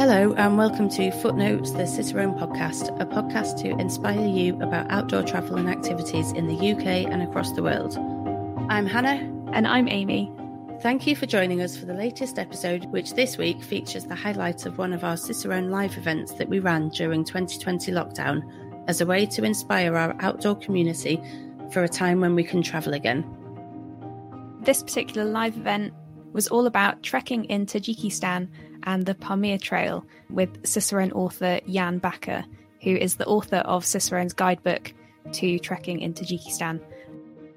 Hello, and welcome to Footnotes, the Cicerone podcast, a podcast to inspire you about outdoor travel and activities in the UK and across the world. I'm Hannah. And I'm Amy. Thank you for joining us for the latest episode, which this week features the highlights of one of our Cicerone live events that we ran during 2020 lockdown as a way to inspire our outdoor community for a time when we can travel again. This particular live event was all about trekking in Tajikistan and the Pamir Trail with Cicerone author Jan Bakker, who is the author of Cicerone's guidebook to trekking in Tajikistan.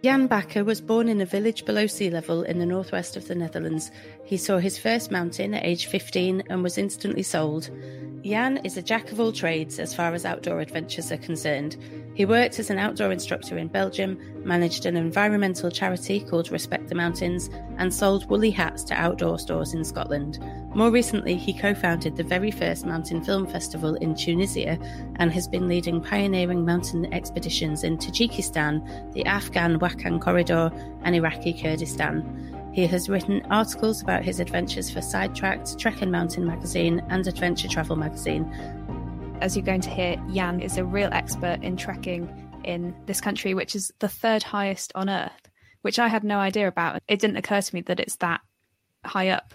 Jan Bakker was born in a village below sea level in the northwest of the Netherlands. He saw his first mountain at age 15 and was instantly sold. Jan is a jack of all trades as far as outdoor adventures are concerned. He worked as an outdoor instructor in Belgium, managed an environmental charity called Respect the Mountains, and sold woolly hats to outdoor stores in Scotland. More recently, he co founded the very first mountain film festival in Tunisia and has been leading pioneering mountain expeditions in Tajikistan, the Afghan Wakhan Corridor, and Iraqi Kurdistan. He has written articles about his adventures for Sidetracked, Trek and Mountain magazine, and Adventure Travel magazine, as you're going to hear, Jan is a real expert in trekking in this country, which is the third highest on Earth, which I had no idea about. It didn't occur to me that it's that high up.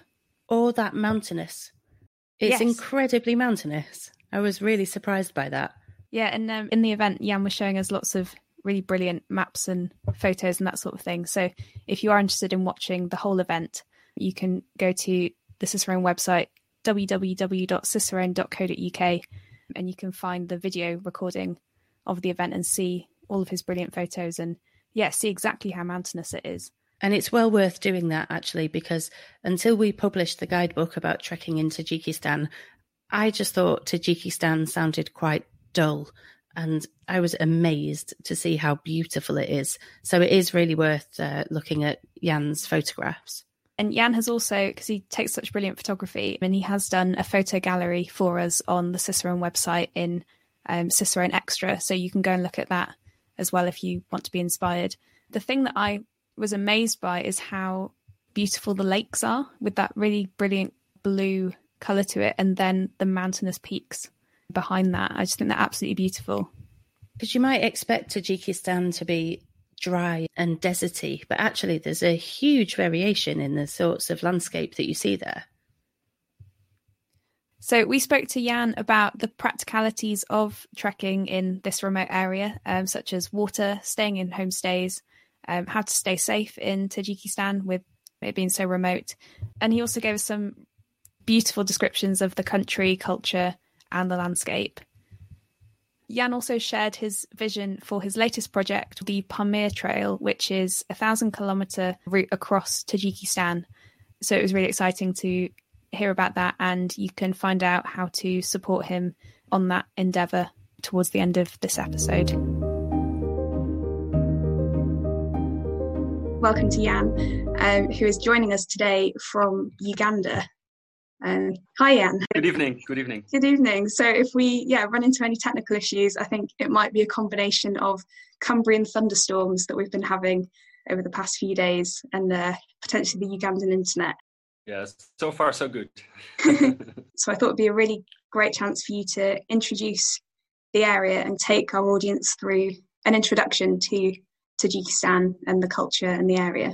Or that mountainous. It's yes. incredibly mountainous. I was really surprised by that. Yeah, and um, in the event, Jan was showing us lots of really brilliant maps and photos and that sort of thing. So if you are interested in watching the whole event, you can go to the Cicerone website, www.cicerone.co.uk, and you can find the video recording of the event and see all of his brilliant photos and yeah, see exactly how mountainous it is. And it's well worth doing that actually, because until we published the guidebook about trekking in Tajikistan, I just thought Tajikistan sounded quite dull. And I was amazed to see how beautiful it is. So it is really worth uh, looking at Jan's photographs. And Jan has also, because he takes such brilliant photography, and he has done a photo gallery for us on the Cicerone website in um, Cicerone Extra. So you can go and look at that as well if you want to be inspired. The thing that I was amazed by is how beautiful the lakes are with that really brilliant blue colour to it, and then the mountainous peaks behind that. I just think they're absolutely beautiful. Because you might expect Tajikistan to be dry and deserty, but actually there's a huge variation in the sorts of landscape that you see there. So we spoke to Jan about the practicalities of trekking in this remote area, um, such as water, staying in homestays, um, how to stay safe in Tajikistan with it being so remote, and he also gave us some beautiful descriptions of the country, culture, and the landscape. Jan also shared his vision for his latest project, the Pamir Trail, which is a thousand kilometer route across Tajikistan. So it was really exciting to hear about that, and you can find out how to support him on that endeavor towards the end of this episode. Welcome to Jan, um, who is joining us today from Uganda. Um, hi, Jan. Good evening. Good evening. Good evening. So, if we yeah run into any technical issues, I think it might be a combination of Cumbrian thunderstorms that we've been having over the past few days, and uh, potentially the Ugandan internet. Yes, so far so good. so I thought it'd be a really great chance for you to introduce the area and take our audience through an introduction to Tajikistan and the culture and the area.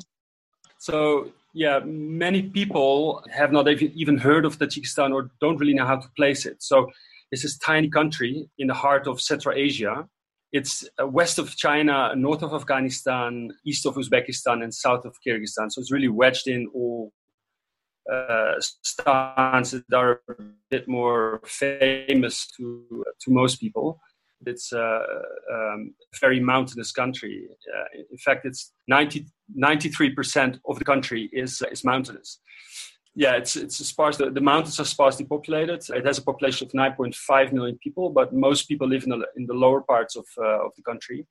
So yeah, many people have not even heard of Tajikistan or don't really know how to place it. So it's this tiny country in the heart of Central Asia. It's uh, west of China, north of Afghanistan, east of Uzbekistan, and south of Kyrgyzstan. So it's really wedged in all uh, that are a bit more famous to to most people. It's a um, very mountainous country. Uh, in fact, it's 90, 93% of the country is, is mountainous. Yeah, it's, it's sparse. The, the, mountains are sparsely populated. It has a population of 9.5 million people, but most people live in the, in the lower parts of, uh, of the country.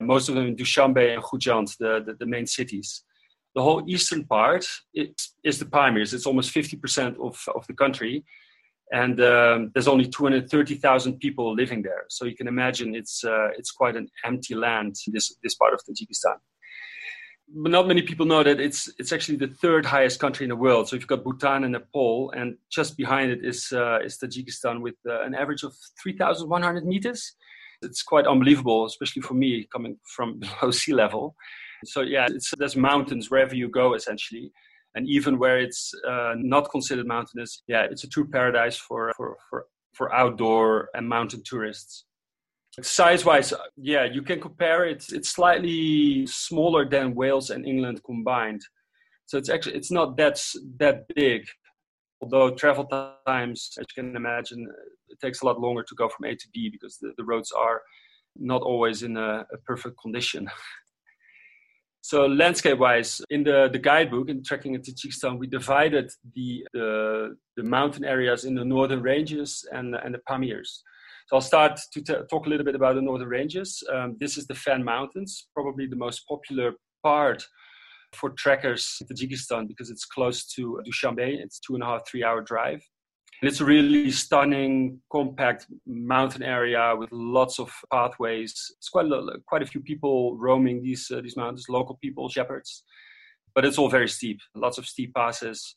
Most of them in Dushanbe and Khujand, the, the, the main cities the whole eastern part is, is the Pamirs. It's almost 50% of, of the country and um, there's only 230,000 people living there. So you can imagine it's uh, it's quite an empty land this this part of Tajikistan. But not many people know that it's it's actually the third highest country in the world. So you've got Bhutan and Nepal, and just behind it is uh, is Tajikistan with uh, an average of 3,100 meters. It's quite unbelievable, especially for me coming from below sea level. So yeah, it's, there's mountains wherever you go essentially, and even where it's uh, not considered mountainous, yeah, it's a true paradise for for for, for outdoor and mountain tourists. Size wise, yeah, you can compare it. It's slightly smaller than Wales and England combined. So it's actually it's not that that big. Although travel times, as you can imagine, it takes a lot longer to go from A to B because the, the roads are not always in a, a perfect condition. so landscape wise, in the, the guidebook in trekking in Tajikistan, we divided the, the, the mountain areas in the northern ranges and, and the Pamirs. So I'll start to t- talk a little bit about the northern ranges. Um, this is the Fan Mountains, probably the most popular part for trekkers in Tajikistan because it's close to Dushanbe. It's two and a half, three hour drive. And it's a really stunning, compact mountain area with lots of pathways. It's quite a, quite a few people roaming these uh, these mountains, local people, shepherds. But it's all very steep, lots of steep passes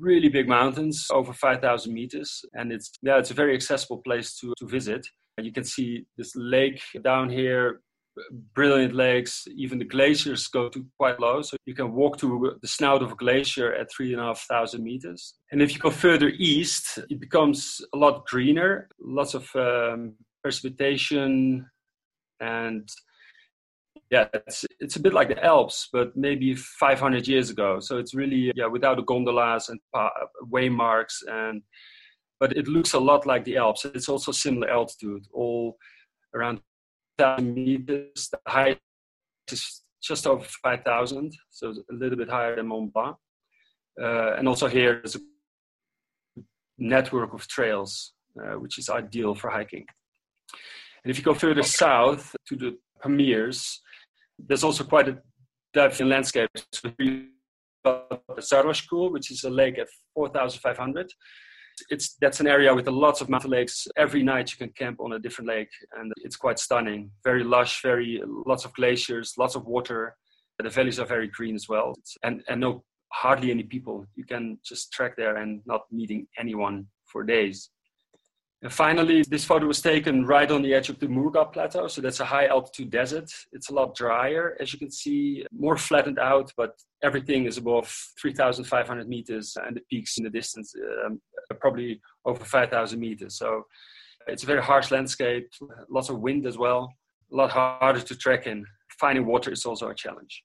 really big mountains, over 5,000 meters. And it's, yeah, it's a very accessible place to, to visit. And you can see this lake down here, brilliant lakes. Even the glaciers go to quite low. So you can walk to the snout of a glacier at three and a half thousand meters. And if you go further east, it becomes a lot greener, lots of um, precipitation and yeah, it's it's a bit like the Alps, but maybe 500 years ago. So it's really yeah, without the gondolas and waymarks, and but it looks a lot like the Alps. It's also similar altitude, all around 1,000 meters. The height is just over 5,000, so a little bit higher than Mont Blanc. Uh, and also here there's a network of trails, uh, which is ideal for hiking. And if you go further south to the Pamirs, there's also quite a depth in landscapes. The Zarwa which is a lake at 4,500. It's that's an area with a lots of mountain lakes. Every night you can camp on a different lake, and it's quite stunning. Very lush, very lots of glaciers, lots of water. The valleys are very green as well, and and no hardly any people. You can just trek there and not meeting anyone for days. And finally, this photo was taken right on the edge of the Murghab Plateau. So that's a high altitude desert. It's a lot drier, as you can see, more flattened out, but everything is above 3,500 meters and the peaks in the distance um, probably over 5,000 meters. So it's a very harsh landscape, lots of wind as well, a lot harder to trek in. Finding water is also a challenge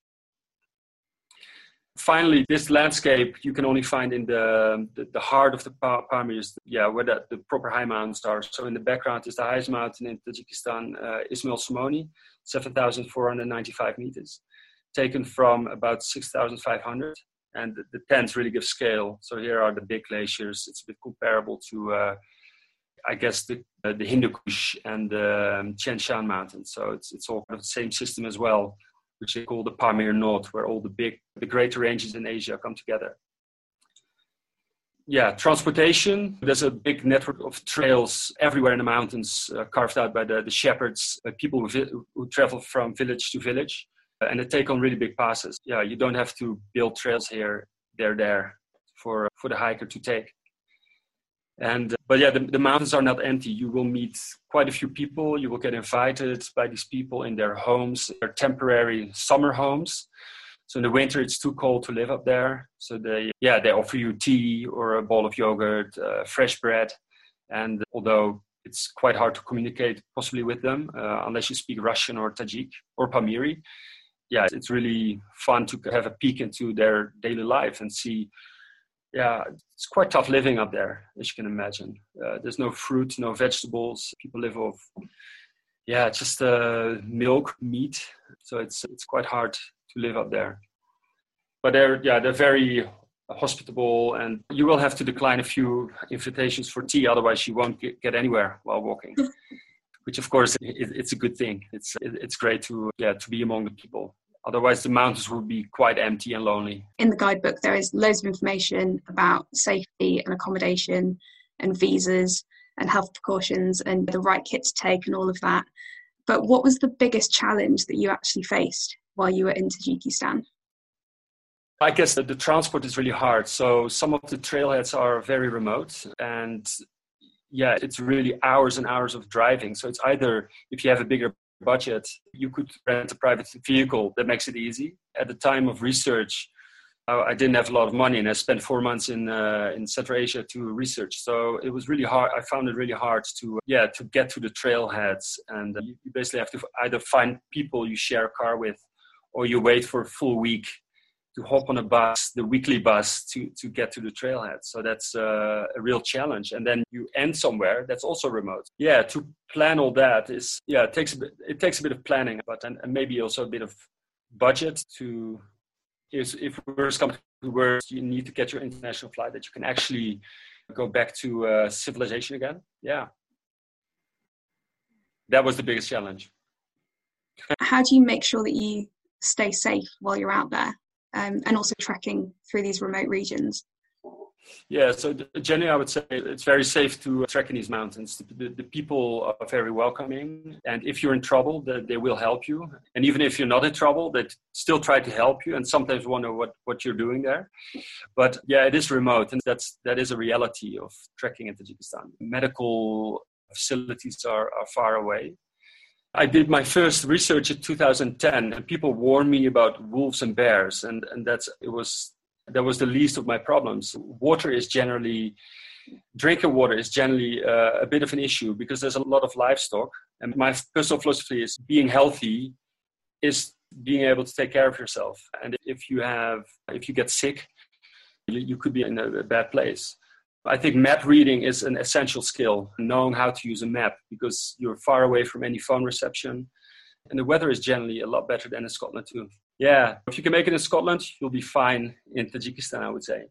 finally, this landscape you can only find in the the, the heart of the Pamirs, yeah, where the, the, proper high mountains are. So in the background is the highest mountain in Tajikistan, uh, Ismail Somoni, 7,495 meters, taken from about 6,500. And the, the tents really give scale. So here are the big glaciers. It's a bit comparable to, uh, I guess, the, uh, the Hindu Kush and the um, Tian Shan mountains. So it's, it's all part of the same system as well which they call the Pamir Knot, where all the big, the greater ranges in Asia come together. Yeah, transportation. There's a big network of trails everywhere in the mountains, uh, carved out by the, the shepherds, uh, people who, vi- who travel from village to village, uh, and they take on really big passes. Yeah, you don't have to build trails here; they're there for for the hiker to take. And but yeah, the, the mountains are not empty. You will meet quite a few people. You will get invited by these people in their homes, their temporary summer homes. So in the winter, it's too cold to live up there. So they, yeah, they offer you tea or a bowl of yogurt, uh, fresh bread. And although it's quite hard to communicate possibly with them uh, unless you speak Russian or Tajik or Pamiri, yeah, it's really fun to have a peek into their daily life and see yeah, it's quite tough living up there, as you can imagine. Uh, there's no fruit, no vegetables. People live off, yeah, just uh, milk, meat. So it's it's quite hard to live up there. But they're yeah, they're very hospitable, and you will have to decline a few invitations for tea, otherwise you won't get, get anywhere while walking. Which of course it, it's a good thing. It's it, it's great to yeah to be among the people Otherwise, the mountains would be quite empty and lonely. In the guidebook, there is loads of information about safety and accommodation and visas and health precautions and the right kit to take and all of that. But what was the biggest challenge that you actually faced while you were in Tajikistan? I guess that the transport is really hard. So some of the trailheads are very remote and yeah, it's really hours and hours of driving. So it's either if you have a bigger budget, you could rent a private vehicle that makes it easy. At the time of research, I didn't have a lot of money, and I spent four months in uh, in Central Asia to research. So it was really hard. I found it really hard to yeah to get to the trailheads, and you basically have to either find people you share a car with, or you wait for a full week to hop on a bus, the weekly bus, to to get to the trailhead. So that's uh, a real challenge. And then you end somewhere that's also remote. Yeah, to plan all that is yeah it takes a bit, it takes a bit of planning, but and, and maybe also a bit of budget to is if worse comes to worse, you need to get your international flight that you can actually go back to uh, civilization again. Yeah, that was the biggest challenge. How do you make sure that you stay safe while you're out there, um, and also trekking through these remote regions? Yeah, so generally, I would say it's very safe to trek in these mountains. The, the, the, people are very welcoming, and if you're in trouble, they, they will help you. And even if you're not in trouble, they still try to help you, and sometimes wonder what, what you're doing there. But yeah, it is remote, and that's that is a reality of trekking in Tajikistan. Medical facilities are, are far away. I did my first research in 2010, and people warned me about wolves and bears, and, and that's it was that was the least of my problems. Water is generally, drinking water is generally uh, a bit of an issue because there's a lot of livestock. And my personal philosophy is being healthy is being able to take care of yourself. And if you have, if you get sick, you, you could be in a, a bad place. I think map reading is an essential skill, knowing how to use a map because you're far away from any phone reception. And the weather is generally a lot better than in Scotland too. Yeah, if you can make it in Scotland, you'll be fine in Tajikistan, I would say.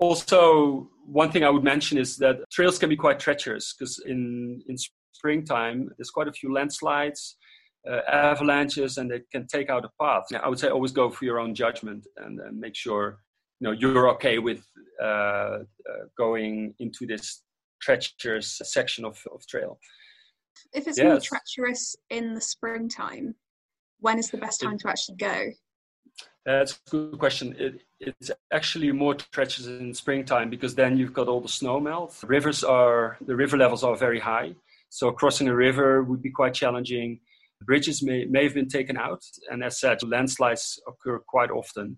Also, one thing I would mention is that trails can be quite treacherous because in, in springtime, there's quite a few landslides, uh, avalanches, and they can take out a path. I would say always go for your own judgment and uh, make sure you know you're okay with uh, uh going into this treacherous section of, of trail. If it's yes. more treacherous in the springtime, when is the best time to actually go? That's a good question. It, it's actually more treacherous in springtime because then you've got all the snow melt. Rivers are the river levels are very high, so crossing a river would be quite challenging. Bridges may, may have been taken out, and as such, landslides occur quite often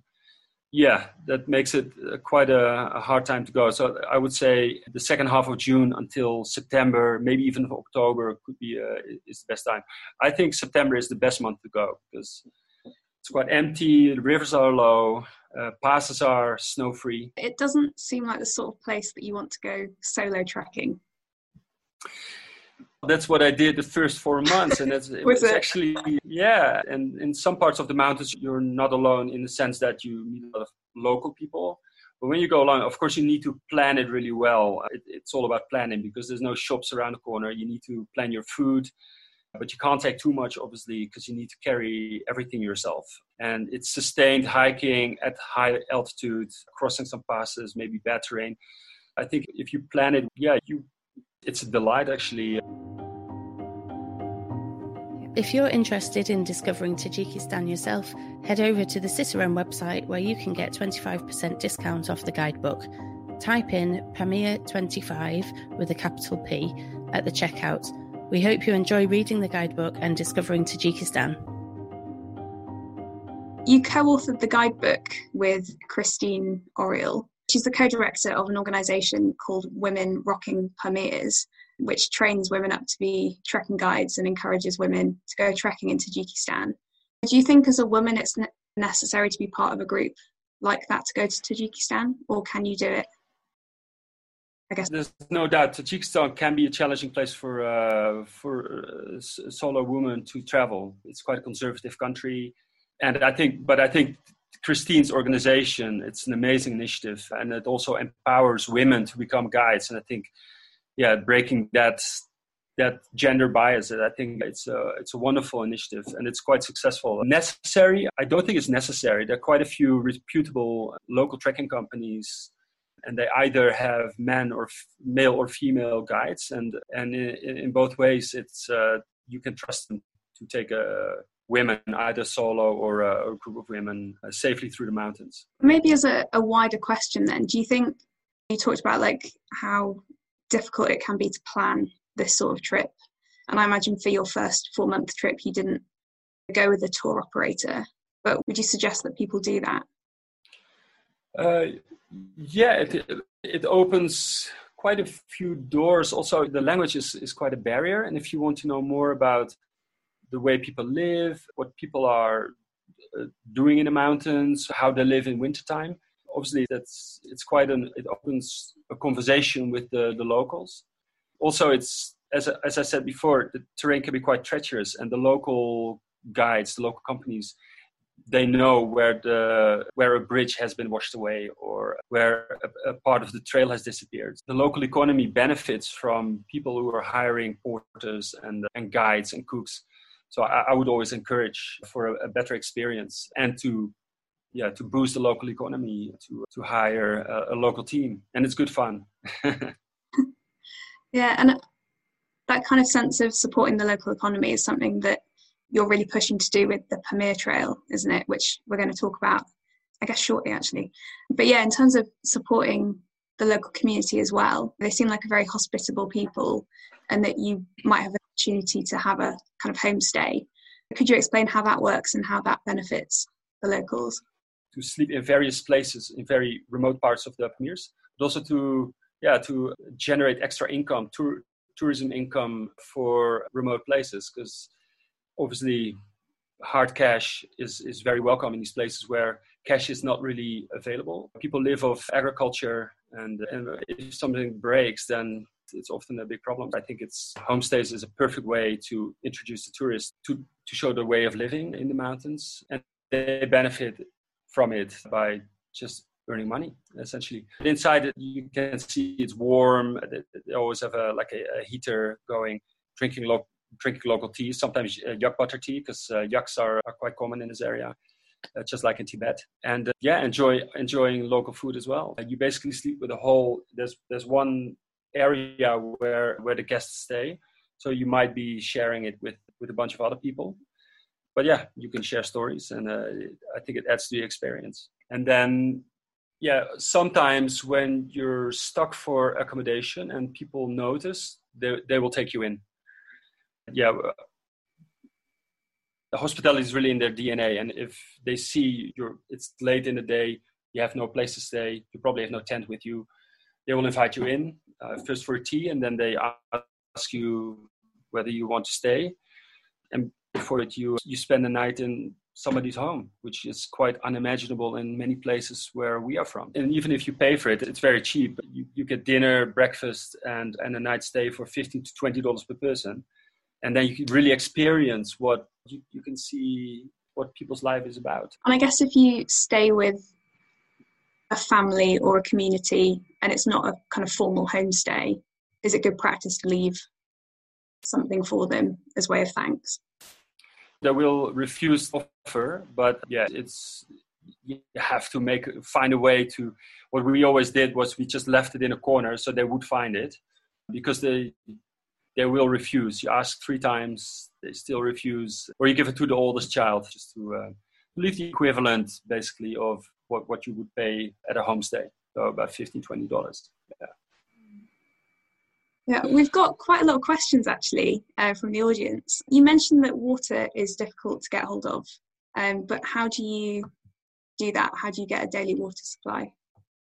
yeah, that makes it uh, quite a, a, hard time to go. So I would say the second half of June until September, maybe even October, could be uh, is the best time. I think September is the best month to go because it's quite empty. The rivers are low. Uh, passes are snow free. It doesn't seem like the sort of place that you want to go solo trekking. That's what I did the first four months, and it's, it was it? actually yeah. And in some parts of the mountains, you're not alone in the sense that you meet a lot of local people. But when you go along, of course, you need to plan it really well. It, it's all about planning because there's no shops around the corner. You need to plan your food, but you can't take too much, obviously, because you need to carry everything yourself. And it's sustained hiking at high altitude, crossing some passes, maybe bad terrain. I think if you plan it, yeah, you it's a delight actually. If you're interested in discovering Tajikistan yourself, head over to the Cicerone website where you can get 25% discount off the guidebook. Type in Pamir25 with a capital P at the checkout. We hope you enjoy reading the guidebook and discovering Tajikistan. You co authored the guidebook with Christine Oriel. She's the co director of an organisation called Women Rocking Pamirs, which trains women up to be trekking guides and encourages women to go trekking in Tajikistan. Do you think, as a woman, it's necessary to be part of a group like that to go to Tajikistan, or can you do it? I guess there's no doubt Tajikistan can be a challenging place for uh, for uh, solo woman to travel. It's quite a conservative country, and I think, but I think Christine's organization, it's an amazing initiative, and it also empowers women to become guides. And I think, yeah, breaking that that gender bias, I think it's a it's a wonderful initiative, and it's quite successful. Necessary? I don't think it's necessary. There are quite a few reputable local trekking companies. And they either have men or f- male or female guides, and and in, in both ways, it's uh, you can trust them to take a women, either solo or a, a group of women, uh, safely through the mountains. Maybe as a, a wider question, then, do you think you talked about like how difficult it can be to plan this sort of trip? And I imagine for your first four month trip, you didn't go with a tour operator. But would you suggest that people do that? Uh, yeah, it, it opens quite a few doors. Also, the language is, is quite a barrier. And if you want to know more about the way people live, what people are uh, doing in the mountains, how they live in wintertime, obviously that's it's quite an it opens a conversation with the, the locals. Also, it's as as I said before, the terrain can be quite treacherous, and the local guides, the local companies, they know where the where a bridge has been washed away or where a, a, part of the trail has disappeared. The local economy benefits from people who are hiring porters and and guides and cooks. So I, I would always encourage for a, a, better experience and to yeah to boost the local economy to to hire a, a local team and it's good fun. yeah, and that kind of sense of supporting the local economy is something that you're really pushing to do with the Pamir Trail, isn't it? Which we're going to talk about, I guess, shortly, actually. But yeah, in terms of supporting the local community as well, they seem like a very hospitable people, and that you might have opportunity to have a kind of homestay. Could you explain how that works and how that benefits the locals? To sleep in various places in very remote parts of the Pamirs, but also to yeah to generate extra income, tour, tourism income for remote places because obviously hard cash is, is very welcome in these places where cash is not really available. People live off agriculture, and, and if something breaks, then it's often a big problem. I think it's homestays is a perfect way to introduce the tourists to, to show the way of living in the mountains, and they benefit from it by just earning money essentially. Inside you can see it's warm. They always have a like a, a heater going, drinking local drinking local tea, sometimes uh, yak butter tea, because uh, yaks are, are, quite common in this area, uh, just like in Tibet. And uh, yeah, enjoy enjoying local food as well. you basically sleep with a whole. There's there's one area where where the guests stay, so you might be sharing it with with a bunch of other people. But yeah, you can share stories, and uh, I think it adds to the experience. And then yeah, sometimes when you're stuck for accommodation and people notice, they, they will take you in yeah, the hospitality is really in their DNA. And if they see you're, it's late in the day, you have no place to stay, you probably have no tent with you, they will invite you in uh, first for tea, and then they ask you whether you want to stay. And before it, you you spend the night in somebody's home, which is quite unimaginable in many places where we are from. And even if you pay for it, it's very cheap. You, you get dinner, breakfast, and, and a night stay for 15 to $20 per person and then you can really experience what you, you can see what people's life is about. And I guess if you stay with a family or a community and it's not a kind of formal homestay, is it good practice to leave something for them as way of thanks? They will refuse offer, but yeah, it's you have to make find a way to. What we always did was we just left it in a corner so they would find it, because they they will refuse. You ask three times, they still refuse, or you give it to the oldest child just to uh, leave the equivalent basically of what, what you would pay at a homestay, so about 15 $20. Yeah. Yeah, we've got quite a lot of questions actually uh, from the audience. You mentioned that water is difficult to get hold of, um, but how do you do that? How do you get a daily water supply?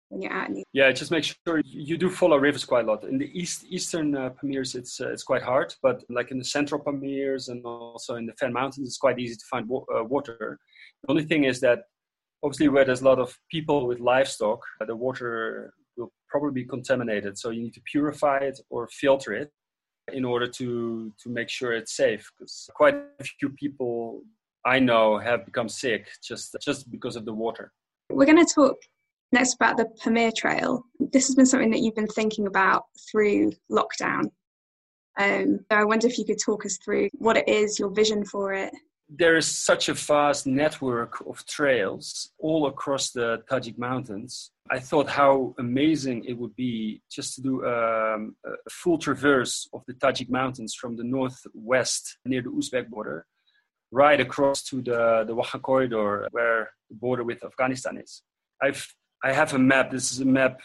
when you're out in the yeah just make sure you do follow rivers quite a lot in the east eastern uh, pamirs it's uh, it's quite hard but like in the central pamirs and also in the Fan mountains it's quite easy to find wa- uh, water the only thing is that obviously where there's a lot of people with livestock uh, the water will probably be contaminated so you need to purify it or filter it in order to to make sure it's safe because quite a few people i know have become sick just just because of the water we're going to talk Next, about the Pamir Trail. This has been something that you've been thinking about through lockdown. Um, so I wonder if you could talk us through what it is, your vision for it. There is such a vast network of trails all across the Tajik mountains. I thought how amazing it would be just to do um, a full traverse of the Tajik mountains from the northwest near the Uzbek border right across to the, the Wakhan corridor where the border with Afghanistan is. I've I have a map. This is a map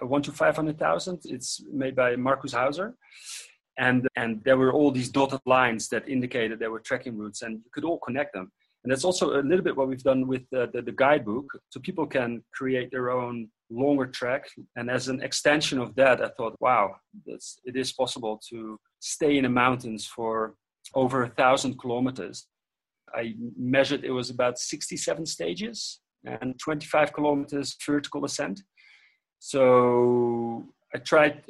one to five hundred thousand. It's made by Markus Hauser, and and there were all these dotted lines that indicated there were trekking routes, and you could all connect them. And that's also a little bit what we've done with the, the, the guidebook, so people can create their own longer trek. And as an extension of that, I thought, wow, it is possible to stay in the mountains for over a thousand kilometers. I measured it was about 67 stages and 25 kilometers vertical ascent. So I tried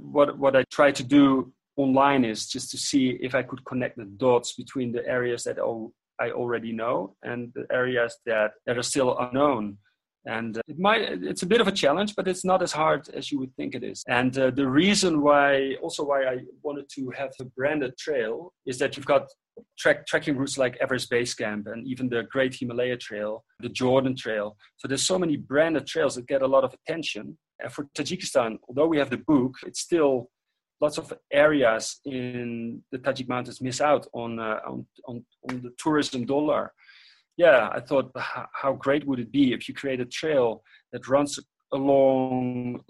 what what I tried to do online is just to see if I could connect the dots between the areas that I already know and the areas that, that are still unknown. And uh, it might it's a bit of a challenge, but it's not as hard as you would think it is. And uh, the reason why also why I wanted to have a branded trail is that you've got track, trekking routes like Everest Base Camp and even the Great Himalaya Trail, the Jordan Trail. So there's so many branded trails that get a lot of attention. And for Tajikistan, although we have the book, it's still lots of areas in the Tajik mountains miss out on, uh, on, on, on, the tourism dollar. Yeah, I thought, how great would it be if you create a trail that runs along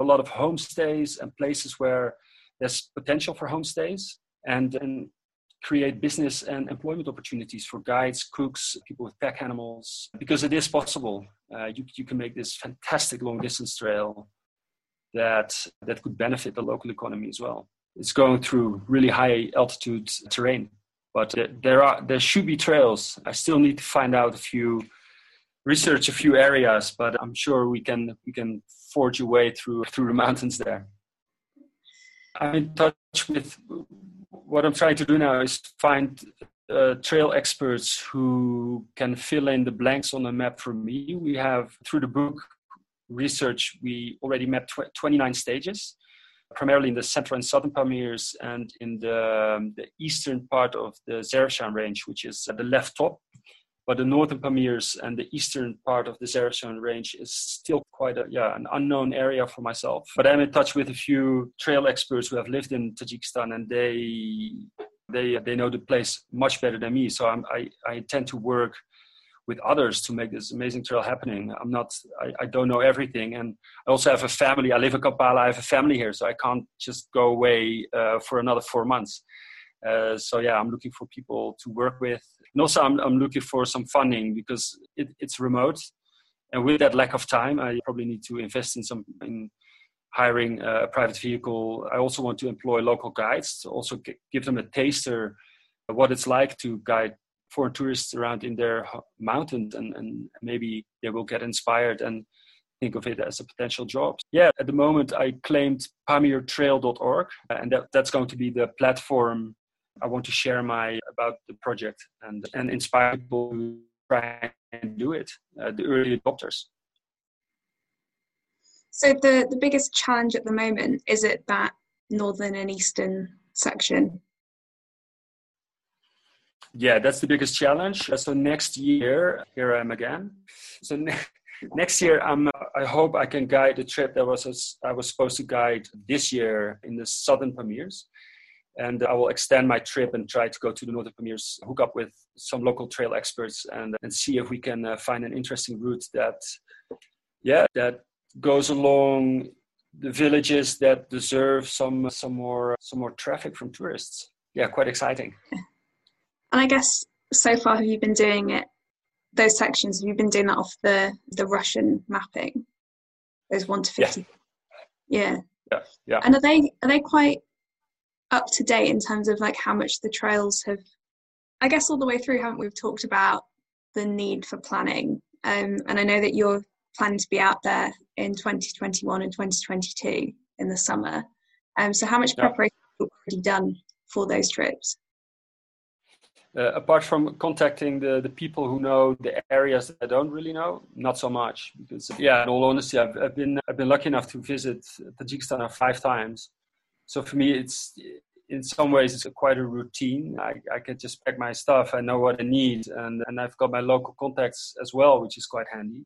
a lot of homestays and places where there's potential for homestays and, and create business and employment opportunities for guides, cooks, people with pack animals, because it is possible. Uh, you, you can make this fantastic long distance trail that that could benefit the local economy as well. It's going through really high altitude terrain, but there are there should be trails. I still need to find out a few research a few areas, but I'm sure we can we can forge a way through through the mountains there. I'm in touch with what I'm trying to do now is find uh, trail experts who can fill in the blanks on the map for me. We have through the book research, we already mapped tw- 29 stages, primarily in the central and southern Pamirs and in the, um, the eastern part of the Zarafshan range, which is at the left top. But the northern Pamirs and the eastern part of the Zarafshan range is still quite a, yeah, an unknown area for myself. But I'm in touch with a few trail experts who have lived in Tajikistan and they they they know the place much better than me. So I'm, I I intend to work with others to make this amazing trail happening. I'm not, I, I, don't know everything. And I also have a family. I live in Kampala. I have a family here, so I can't just go away uh, for another four months. Uh, so yeah, I'm looking for people to work with. And also I'm, I'm looking for some funding because it, it's remote. And with that lack of time, I probably need to invest in some, in hiring a private vehicle. I also want to employ local guides to also give them a taster what it's like to guide foreign tourists around in their mountains and, and maybe they will get inspired and think of it as a potential job. Yeah, at the moment I claimed pamirtrail.org and that, that's going to be the platform I want to share my about the project and, and inspire people to try and do it, uh, the early adopters. So the, the biggest challenge at the moment, is it that northern and eastern section yeah, that's the biggest challenge. So next year, here I am again. So ne- next year, I'm. I hope I can guide the trip that was I was supposed to guide this year in the southern Pamirs, and I will extend my trip and try to go to the northern Pamirs, hook up with some local trail experts, and and see if we can uh, find an interesting route that, yeah, that goes along the villages that deserve some some more some more traffic from tourists. Yeah, quite exciting. And I guess so far, have you been doing it? Those sections have you been doing that off the the Russian mapping? Those one to fifty. Yeah. yeah. Yeah. And are they are they quite up to date in terms of like how much the trails have? I guess all the way through, haven't we? We've talked about the need for planning, um, and I know that you're planning to be out there in 2021 and 2022 in the summer. Um, so how much preparation yeah. have you already done for those trips? Uh, apart from contacting the, the people who know the areas that I don't really know, not so much. Because yeah, in all honesty, I've, I've been I've been lucky enough to visit Tajikistan five times. So for me, it's in some ways it's quite a routine. I, I can just pack my stuff. I know what I need, and and I've got my local contacts as well, which is quite handy.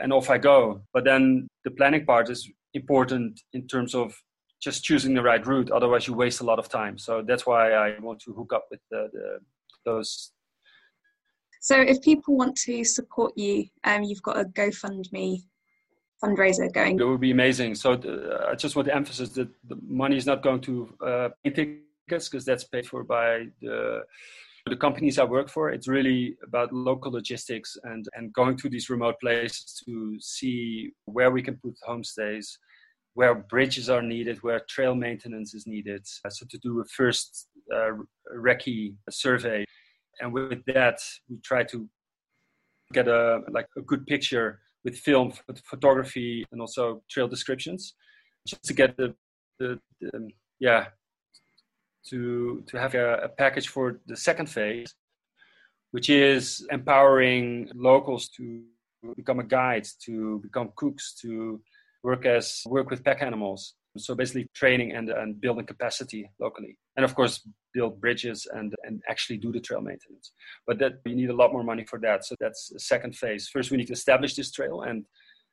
And off I go. But then the planning part is important in terms of just choosing the right route. Otherwise, you waste a lot of time. So that's why I want to hook up with the, the those So, if people want to support you, um, you've got a GoFundMe fundraiser going. It would be amazing. So, uh, I just want to emphasize that the money is not going to uh, tickets because that's paid for by the the companies I work for, it's really about local logistics and, and going to these remote places to see where we can put homestays, where bridges are needed, where trail maintenance is needed. So to do a first uh, recce survey, and with that we try to get a like a good picture with film, photography, and also trail descriptions, just to get the the, the yeah to to have a, a package for the second phase, which is empowering locals to become a guide, to become cooks, to work as work with pack animals. So basically training and, and building capacity locally. And of course build bridges and, and actually do the trail maintenance. But that you need a lot more money for that. So that's the second phase. First we need to establish this trail and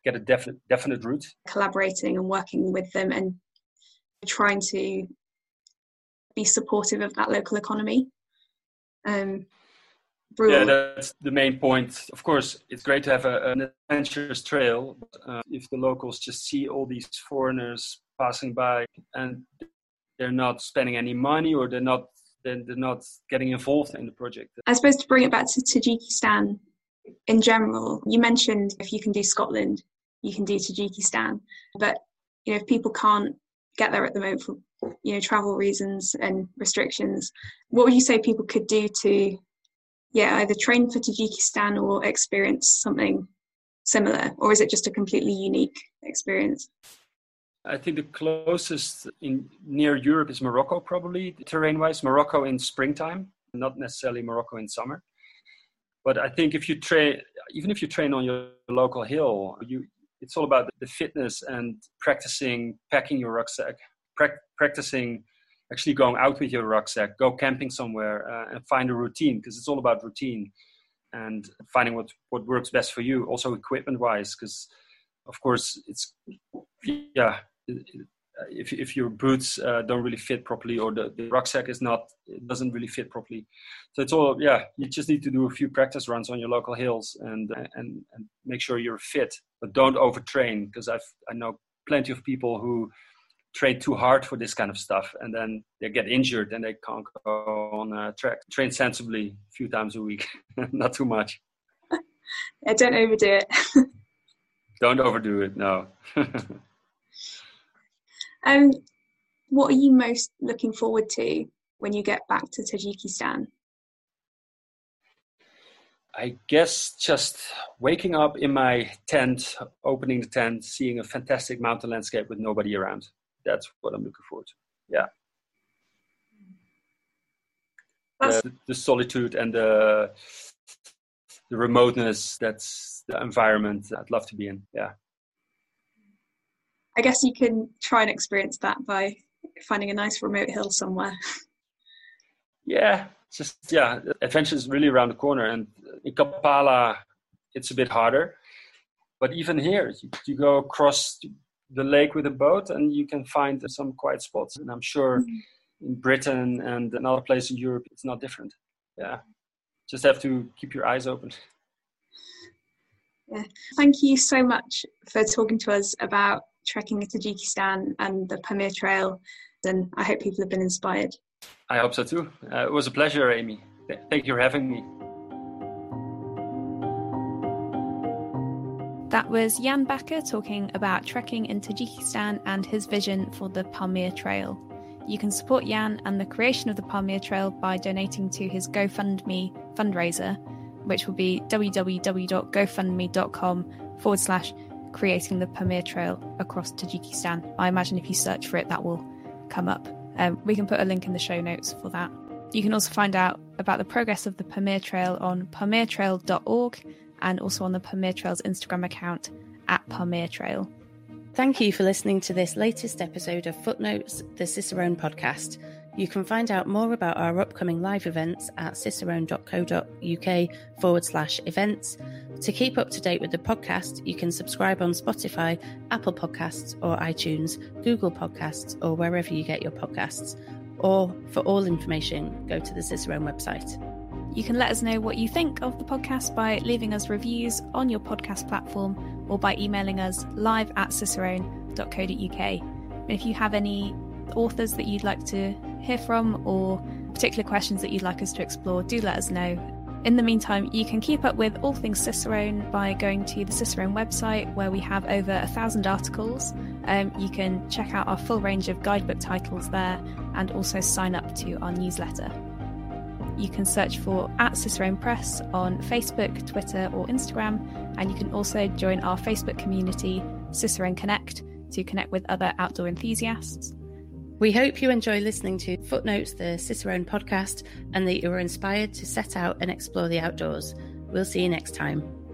get a definite definite route. Collaborating and working with them and trying to be supportive of that local economy. Um, yeah, that's the main point. Of course, it's great to have a, an adventurous trail. But, uh, if the locals just see all these foreigners passing by and they're not spending any money or they're not then they're not getting involved in the project. I suppose to bring it back to Tajikistan in general, you mentioned if you can do Scotland, you can do Tajikistan. But you know, if people can't get there at the moment for you know travel reasons and restrictions what would you say people could do to yeah either train for tajikistan or experience something similar or is it just a completely unique experience I think the closest in near Europe is Morocco, probably terrain wise. Morocco in springtime, not necessarily Morocco in summer. But I think if you train, even if you train on your local hill, you it's all about the fitness and practicing packing your rucksack, pra- practicing actually going out with your rucksack, go camping somewhere, uh, and find a routine because it's all about routine and finding what what works best for you. Also equipment wise, because of course it's yeah. If, if your boots uh, don't really fit properly or the, the rucksack is not it doesn't really fit properly so it's all yeah you just need to do a few practice runs on your local hills and and, and make sure you're fit but don't overtrain because i've i know plenty of people who train too hard for this kind of stuff and then they get injured and they can't go on a track. Train sensibly a few times a week not too much. Yeah, don't overdo it. Don't overdo it no. Um what are you most looking forward to when you get back to tajikistan? I guess just waking up in my tent, opening the tent, seeing a fantastic mountain landscape with nobody around that's what I'm looking forward to. Yeah. The, the, solitude and the the remoteness that's the environment I'd love to be in. Yeah. I guess you can try and experience that by finding a nice remote hill somewhere. Yeah, just yeah, adventure is really around the corner, and in Kampala, it's a bit harder. But even here, you, you go across the lake with a boat and you can find some quiet spots. And I'm sure mm-hmm. in Britain and another place in Europe, it's not different. Yeah. Just have to keep your eyes open. Yeah. Thank you so much for talking to us about trekking in Tajikistan and the Pamir Trail. And I hope people have been inspired. I hope so too. Uh, it was a pleasure, Amy. Thank you for having me. That was Jan Bakker talking about trekking in Tajikistan and his vision for the Pamir Trail. You can support Jan and the creation of the Pamir Trail by donating to his GoFundMe fundraiser, which will be www.gofundme.com forward slash creating the Pamir Trail across Tajikistan. I imagine if you search for it, that will come up. Um, we can put a link in the show notes for that. You can also find out about the progress of the Pamir Trail on pamirtrail.org and also on the Pamir Trail's Instagram account at Pamir Trail. Thank you for listening to this latest episode of Footnotes, the Cicerone podcast. You can find out more about our upcoming live events at cicerone.co.uk forward slash events. To keep up to date with the podcast, you can subscribe on Spotify, Apple Podcasts, or iTunes, Google Podcasts, or wherever you get your podcasts. Or for all information, go to the Cicerone website. You can let us know what you think of the podcast by leaving us reviews on your podcast platform or by emailing us live at cicerone.co.uk. If you have any authors that you'd like to hear from or particular questions that you'd like us to explore, do let us know. In the meantime, you can keep up with all things Cicerone by going to the Cicerone website where we have over a thousand articles. Um, you can check out our full range of guidebook titles there and also sign up to our newsletter. You can search for at Cicerone Press on Facebook, Twitter, or Instagram, and you can also join our Facebook community, Cicerone Connect, to connect with other outdoor enthusiasts. We hope you enjoy listening to Footnotes, the Cicerone podcast, and that you are inspired to set out and explore the outdoors. We'll see you next time.